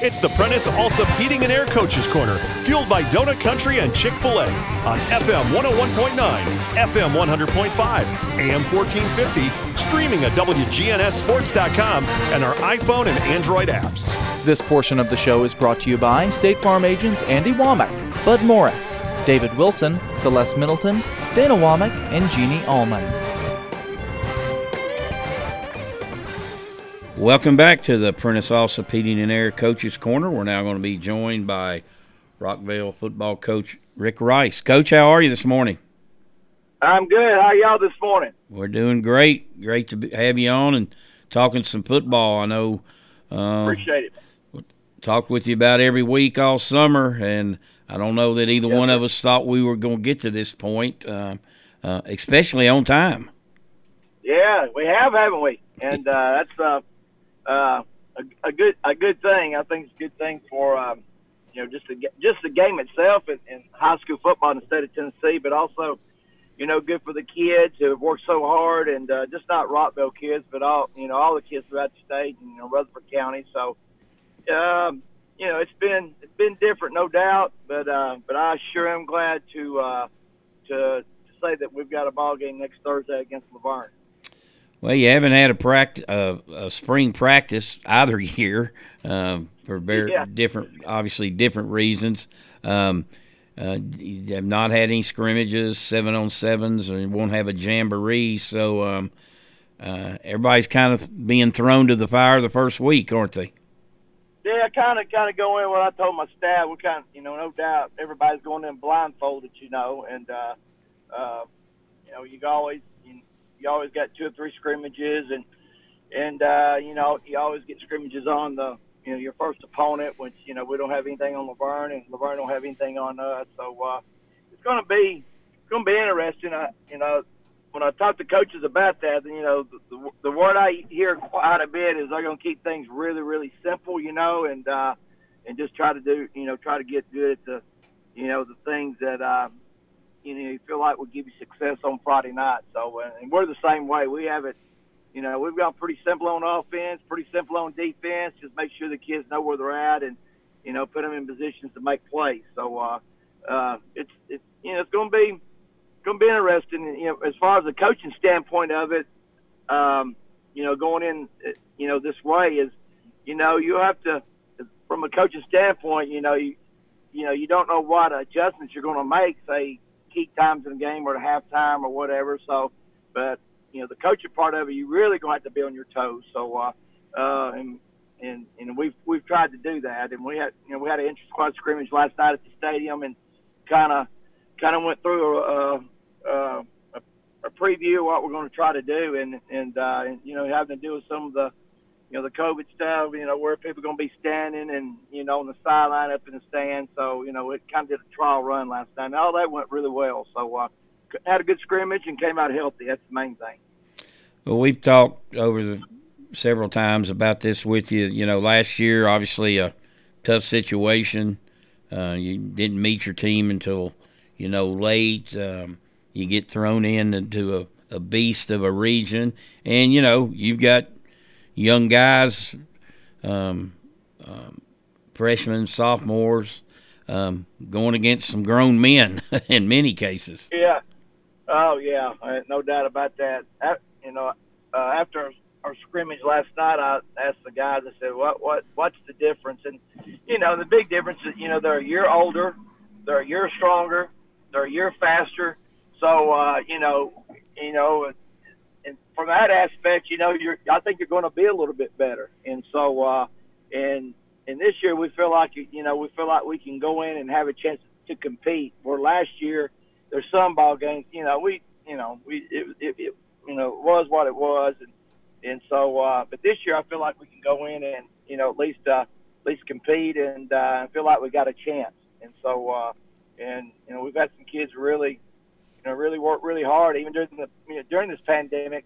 It's the Prentice Allsup Heating and Air Coaches Corner, fueled by Donut Country and Chick oh fil A on FM 101.9, FM 100.5, AM 1450, streaming at WGNSSports.com and our iPhone and Android apps. This portion of the show is brought to you by State Farm agents Andy Womack, Bud Morris, David Wilson, Celeste Middleton, Dana Womack, and Jeannie Allman. Welcome back to the Prentice Allsup Heating and Air Coaches Corner. We're now going to be joined by Rockvale football coach Rick Rice. Coach, how are you this morning? I'm good. How y'all this morning? We're doing great. Great to have you on and talking some football. I know. Uh, Appreciate it. Talked with you about every week all summer, and I don't know that either one of us thought we were going to get to this point, uh, uh, especially on time. Yeah, we have, haven't we? And uh, that's uh, a, a, good a good thing. I think it's a good thing for um, you know just the just the game itself in, in high school football in the state of Tennessee, but also you know good for the kids who have worked so hard and uh, just not Rockvale kids, but all you know all the kids throughout the state and you know Rutherford County. So um, you know it's been it's been different, no doubt, but uh, but I sure am glad to uh, to to say that we've got a ball game next Thursday against La Vergne. Well, you haven't had a practice, uh, a spring practice either year um, for very yeah. different, obviously different reasons. Um, uh, you have not had any scrimmages, seven on sevens, and won't have a jamboree. So um, uh, everybody's kind of being thrown to the fire the first week, aren't they? Yeah, kind of, kind of going. What I told my staff, we kind of, you know, no doubt, everybody's going in blindfolded, you know, and uh, uh, you know, you always you always got two or three scrimmages, and and uh, you know you always get scrimmages on the you know your first opponent, which you know we don't have anything on La Vergne, and La Vergne don't have anything on us. So uh, it's going to be it's going to be interesting. I, you know, when I talk to coaches about that, you know, the, the, the word I hear quite a bit is they're going to keep things really, really simple, you know, and uh, and just try to do, you know, try to get good at the, you know, the things that uh, you know, feel like will give you success on Friday night. So, uh, and we're the same way. We have it, you know, we've got pretty simple on offense, pretty simple on defense. Just make sure the kids know where they're at and, you know, put them in positions to make plays. So, uh, uh, it's, it's, you know, it's going to be, going to be interesting. You know, as far as the coaching standpoint of it, um, you know, going in, you know, this way is, you know, you have to, from a coaching standpoint, you know, you, you know, you don't know what adjustments you're going to make, say, key times in the game or at halftime or whatever. So, but you know, the coaching part of it, you really to have to be on your toes. So, uh, uh, and and and we've we've tried to do that, and we had you know we had an inter squad scrimmage last night at the stadium, and kind of kind of went through a, a, a preview of what we're going to try to do, and and, uh, and you know having to do with some of the you know, the COVID stuff, you know, where people going to be standing and, you know, on the sideline up in the stands. So, you know, it kind of did a trial run last night. And all that went really well. So, uh, had a good scrimmage and came out healthy. That's the main thing. Well, we've talked over the several times about this with you. You know, last year, obviously a tough situation. Uh, you didn't meet your team until, you know, late. Um, you get thrown in into a, a beast of a region. And, you know, you've got – young guys, um, um, freshmen, sophomores, um, going against some grown men in many cases. Yeah. Oh yeah, no doubt about that. You know, uh, after our scrimmage last night, I asked the guys. I said, "What, what, what's the difference?" And you know, the big difference is, you know, they're a year older, they're a year stronger, they're a year faster. So, uh, you know, you know, and from that aspect, you know, you're I think you're going to be a little bit better. And so, uh, and and this year we feel like you know we feel like we can go in and have a chance to compete. Where last year there's some ball games, you know, we you know we it, it, it you know was what it was, and and so uh, but this year I feel like we can go in and you know at least uh, at least compete and uh, feel like we got a chance. And so uh, and you know we've had some kids really you know, really worked really hard, even during the you know, during this pandemic.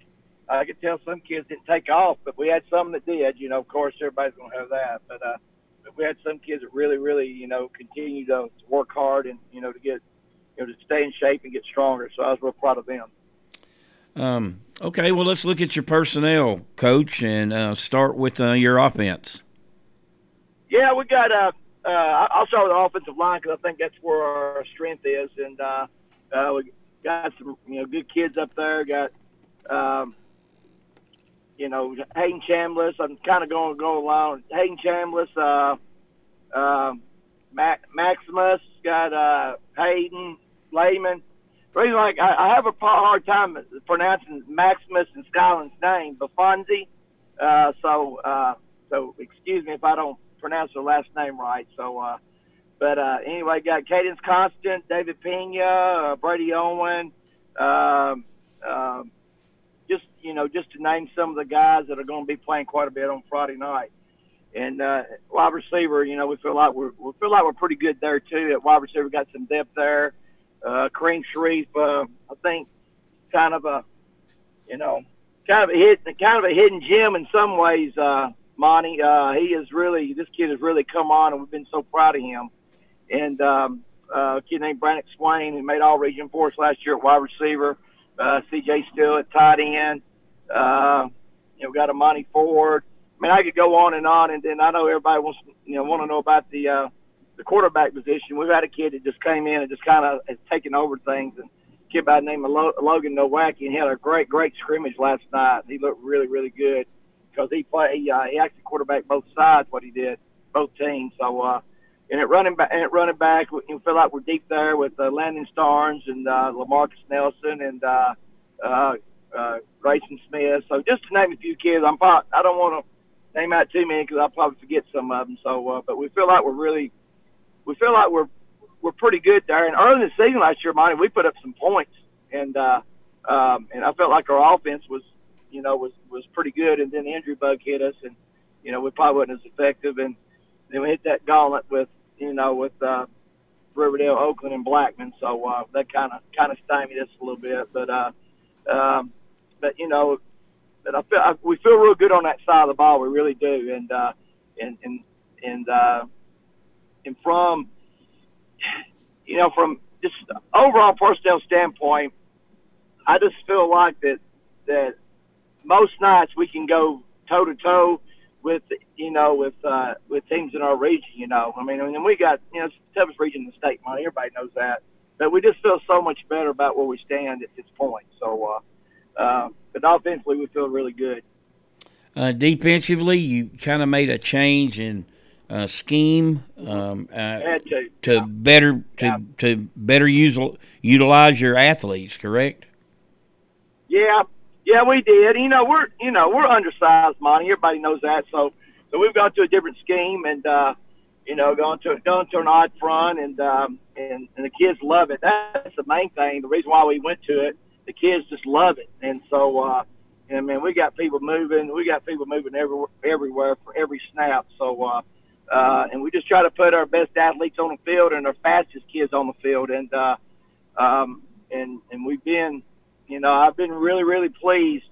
I could tell some kids didn't take off, but we had some that did. You know, of course, everybody's going to have that, but uh, but we had some kids that really, really, you know, continue to, to work hard and you know to get you know to stay in shape and get stronger. So I was real proud of them. Um, okay, well, let's look at your personnel, coach, and uh, start with uh, your offense. Yeah, we got. Uh, uh, I'll start with the offensive line because I think that's where our strength is, and uh, uh, we got some you know good kids up there. Got um, you know Hayden Chambliss. I'm kind of going to go along. Hayden Chambliss, uh, uh, Mac- Maximus got uh, Hayden. The reason like I, I have a hard time pronouncing Maximus and Skyland's name, Bafonzi. Uh, so uh, so excuse me if I don't pronounce her last name right. So, uh, but uh, anyway, got Cadence Constant, David Pena, uh, Brady Owen, um, uh, just you know, just to name some of the guys that are going to be playing quite a bit on Friday night. And uh, wide receiver, you know, we feel like we're we feel like we're pretty good there too. At wide receiver, got some depth there. Uh, Kareem Sharif, uh, I think, kind of a, you know, kind of a hit, kind of a hidden gem in some ways. Uh, Monty. Uh, he is really this kid has really come on, and we've been so proud of him. And um, uh, a kid named Brandon Swain, who made all region for us last year at wide receiver. Uh, CJ Still at tight end. Uh, you know, got a Monty Ford. I mean, I could go on and on, and then I know everybody wants you know want to know about the uh, the quarterback position. We've had a kid that just came in and just kind of has taken over things, and a kid by the name of Logan Nowacki, and he had a great great scrimmage last night. He looked really really good because he play he, uh, he actually quarterback both sides what he did both teams. So uh, and at running back at running back, we feel like we're deep there with uh, Landon Starnes and uh, Lamarcus Nelson and uh, uh, uh, Grayson Smith. So just to name a few kids, I'm probably, I don't want to name out too many because I'll probably forget some of them. So, uh, but we feel like we're really we feel like we're we're pretty good there. And early in the season last year, Monty, we put up some points, and uh, um, and I felt like our offense was you know, was was pretty good. And then the injury bug hit us, and you know, we probably wasn't as effective. And then we hit that gauntlet with you know with uh, Riverdale, Oakland, and Blackman. So uh, that kind of kind of stymied us a little bit. But uh, um, but you know, but I feel I, we feel real good on that side of the ball. We really do. And uh, and and and uh, and from you know from just overall personnel standpoint, I just feel like that that most nights we can go toe to toe with you know with uh, with teams in our region. You know, I mean, and we got you know it's the toughest region in the state. Money, everybody knows that. But we just feel so much better about where we stand at this point. So, uh, uh, but offensively, we feel really good. Uh, defensively, you kind of made a change in uh, scheme um, uh, to, to yeah. better to yeah. to better use, utilize your athletes. Correct? Yeah, yeah, we did. You know, we're you know we're undersized, Monty. Everybody knows that. So so we've gone to a different scheme, and uh, you know, going to going to an odd front, and um, and and the kids love it. That's the main thing. The reason why we went to it, the kids just love it, and so. uh and man, we got people moving. We got people moving everywhere, everywhere for every snap. So, uh, uh, and we just try to put our best athletes on the field and our fastest kids on the field. And uh, um, and and we've been you know, I've been really, really pleased,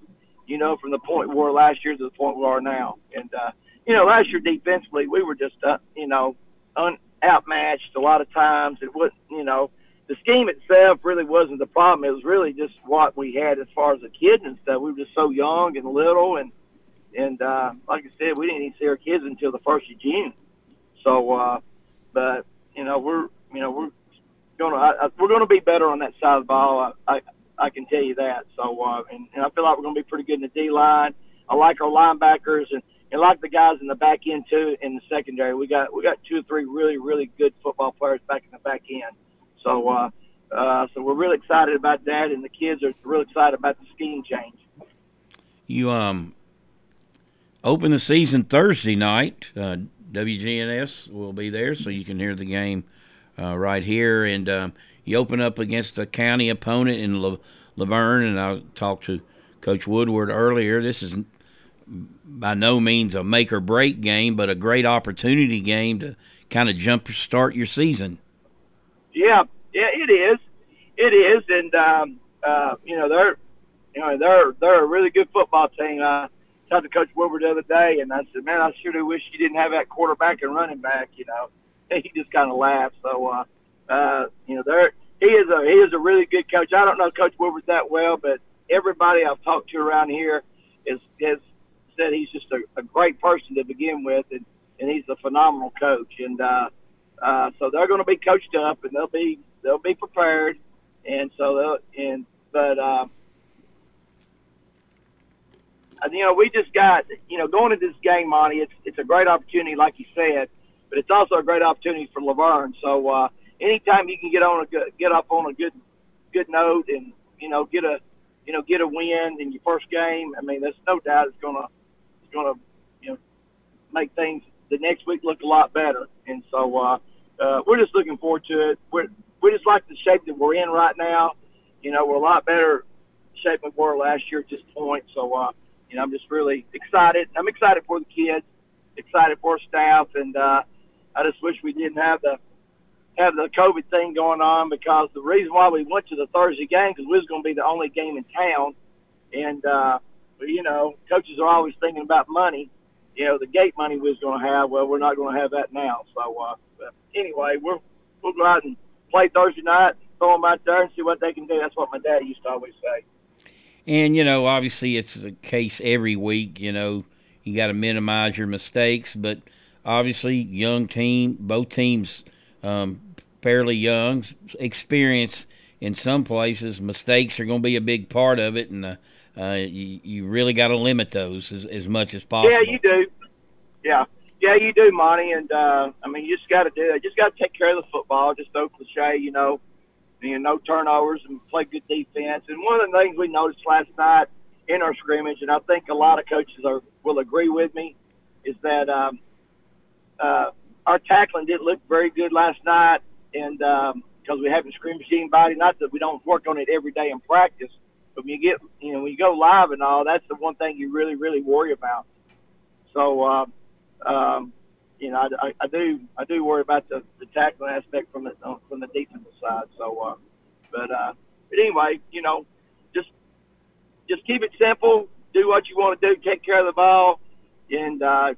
you know, from the point we were last year to the point we are now. And, uh, you know, last year defensively, we were just, uh, you know, un- outmatched a lot of times. It wasn't, you know, the scheme itself really wasn't the problem. It was really just what we had as far as the kids and stuff. We were just so young and little, and and uh, like I said, we didn't even see our kids until the first of June. So, uh, but you know, we're you know we're gonna we're gonna be better on that side of the ball. I, I I can tell you that. So, uh, and, and I feel like we're going to be pretty good in the D line. I like our linebackers and, and like the guys in the back end too. In the secondary, we got we got two or three really really good football players back in the back end. So, uh, uh, so we're really excited about that, and the kids are really excited about the scheme change. You um open the season Thursday night. Uh, WGNS will be there, so you can hear the game uh, right here. And um, you open up against a county opponent in La- La Vergne, and I talked to Coach Woodward earlier. This is by no means a make or break game, but a great opportunity game to kind of jump start your season. Yeah, yeah, it is. It is, and um, uh, you know they're, you know they're they're a really good football team. I talked to Coach Woodward the other day, and I said, man, I sure do wish you didn't have that quarterback and running back. You know, he just kind of laughed. So uh, uh, you know, there he is a he is a really good coach. I don't know Coach Woodward that well, but everybody I've talked to around here is has said he's just a, a great person to begin with, and and he's a phenomenal coach. And uh, uh, so they're going to be coached up, and they'll be they'll be prepared. And so they'll and but. Uh, you know, we just got, you know, going into this game, Monty, it's, it's a great opportunity, like you said, but it's also a great opportunity for La Vergne. So, uh, anytime you can get on a good, get up on a good, good note and, you know, get a, you know, get a win in your first game. I mean, there's no doubt it's to, it's to, you know, make things the next week look a lot better. And so, uh, uh, we're just looking forward to it. We're, we just like the shape that we're in right now. You know, we're a lot better shape than we were last year at this point. So, uh, you know, I'm just really excited. I'm excited for the kids, excited for our staff, and uh, I just wish we didn't have the have the COVID thing going on because the reason why we went to the Thursday game because we was going to be the only game in town, and uh, you know, coaches are always thinking about money. You know, the gate money we was going to have. Well, we're not going to have that now. So, uh, but anyway, we're we'll go out and play Thursday night, throw them out there, and see what they can do. That's what my dad used to always say. And, you know, obviously it's the case every week. You know, you got to minimize your mistakes, but obviously, young team, both teams um, fairly young, experience in some places. Mistakes are going to be a big part of it, and uh, uh, you, you really got to limit those as, as much as possible. Yeah, you do. Yeah. Yeah, you do, Monty. And, uh, I mean, you just got to do it. Just got to take care of the football. Just no cliche, you know you know, no turnovers and play good defense. And one of the things we noticed last night in our scrimmage, and I think a lot of coaches are will agree with me, is that um, uh, our tackling didn't look very good last night, and because um, we haven't scrimmaged anybody. Not that we don't work on it every day in practice, but when you get, you know, when you go live and all, that's the one thing you really, really worry about. So, uh, um, you know, I, I, do I do worry about the, the tackling aspect from the from the defensive side. So, uh, but uh, but anyway, you know, just just keep it simple. Do what you want to do. Take care of the ball, and uh,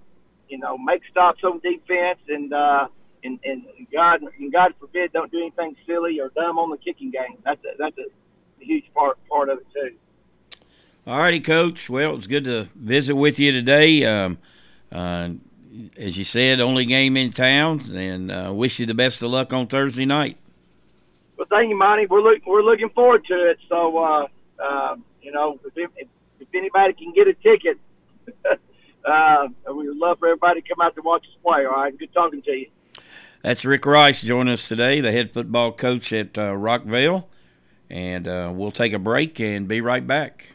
you know, make stops on defense, and uh, and and God and God forbid, don't do anything silly or dumb on the kicking game. That's a, that's a huge part part of it too. All righty, Coach. Well, it's good to visit with you today. Um, uh, as you said, only game in town, and uh, wish you the best of luck on Thursday night. Well, thank you, Monty. We're look, we're looking forward to it. So, uh, uh, you know, if, if, if, anybody can get a ticket, uh, we would love for everybody to come out to watch us play. All right, good talking to you. That's Rick Rice joining us today, the head football coach at uh, Rockvale, and uh, we'll take a break and be right back.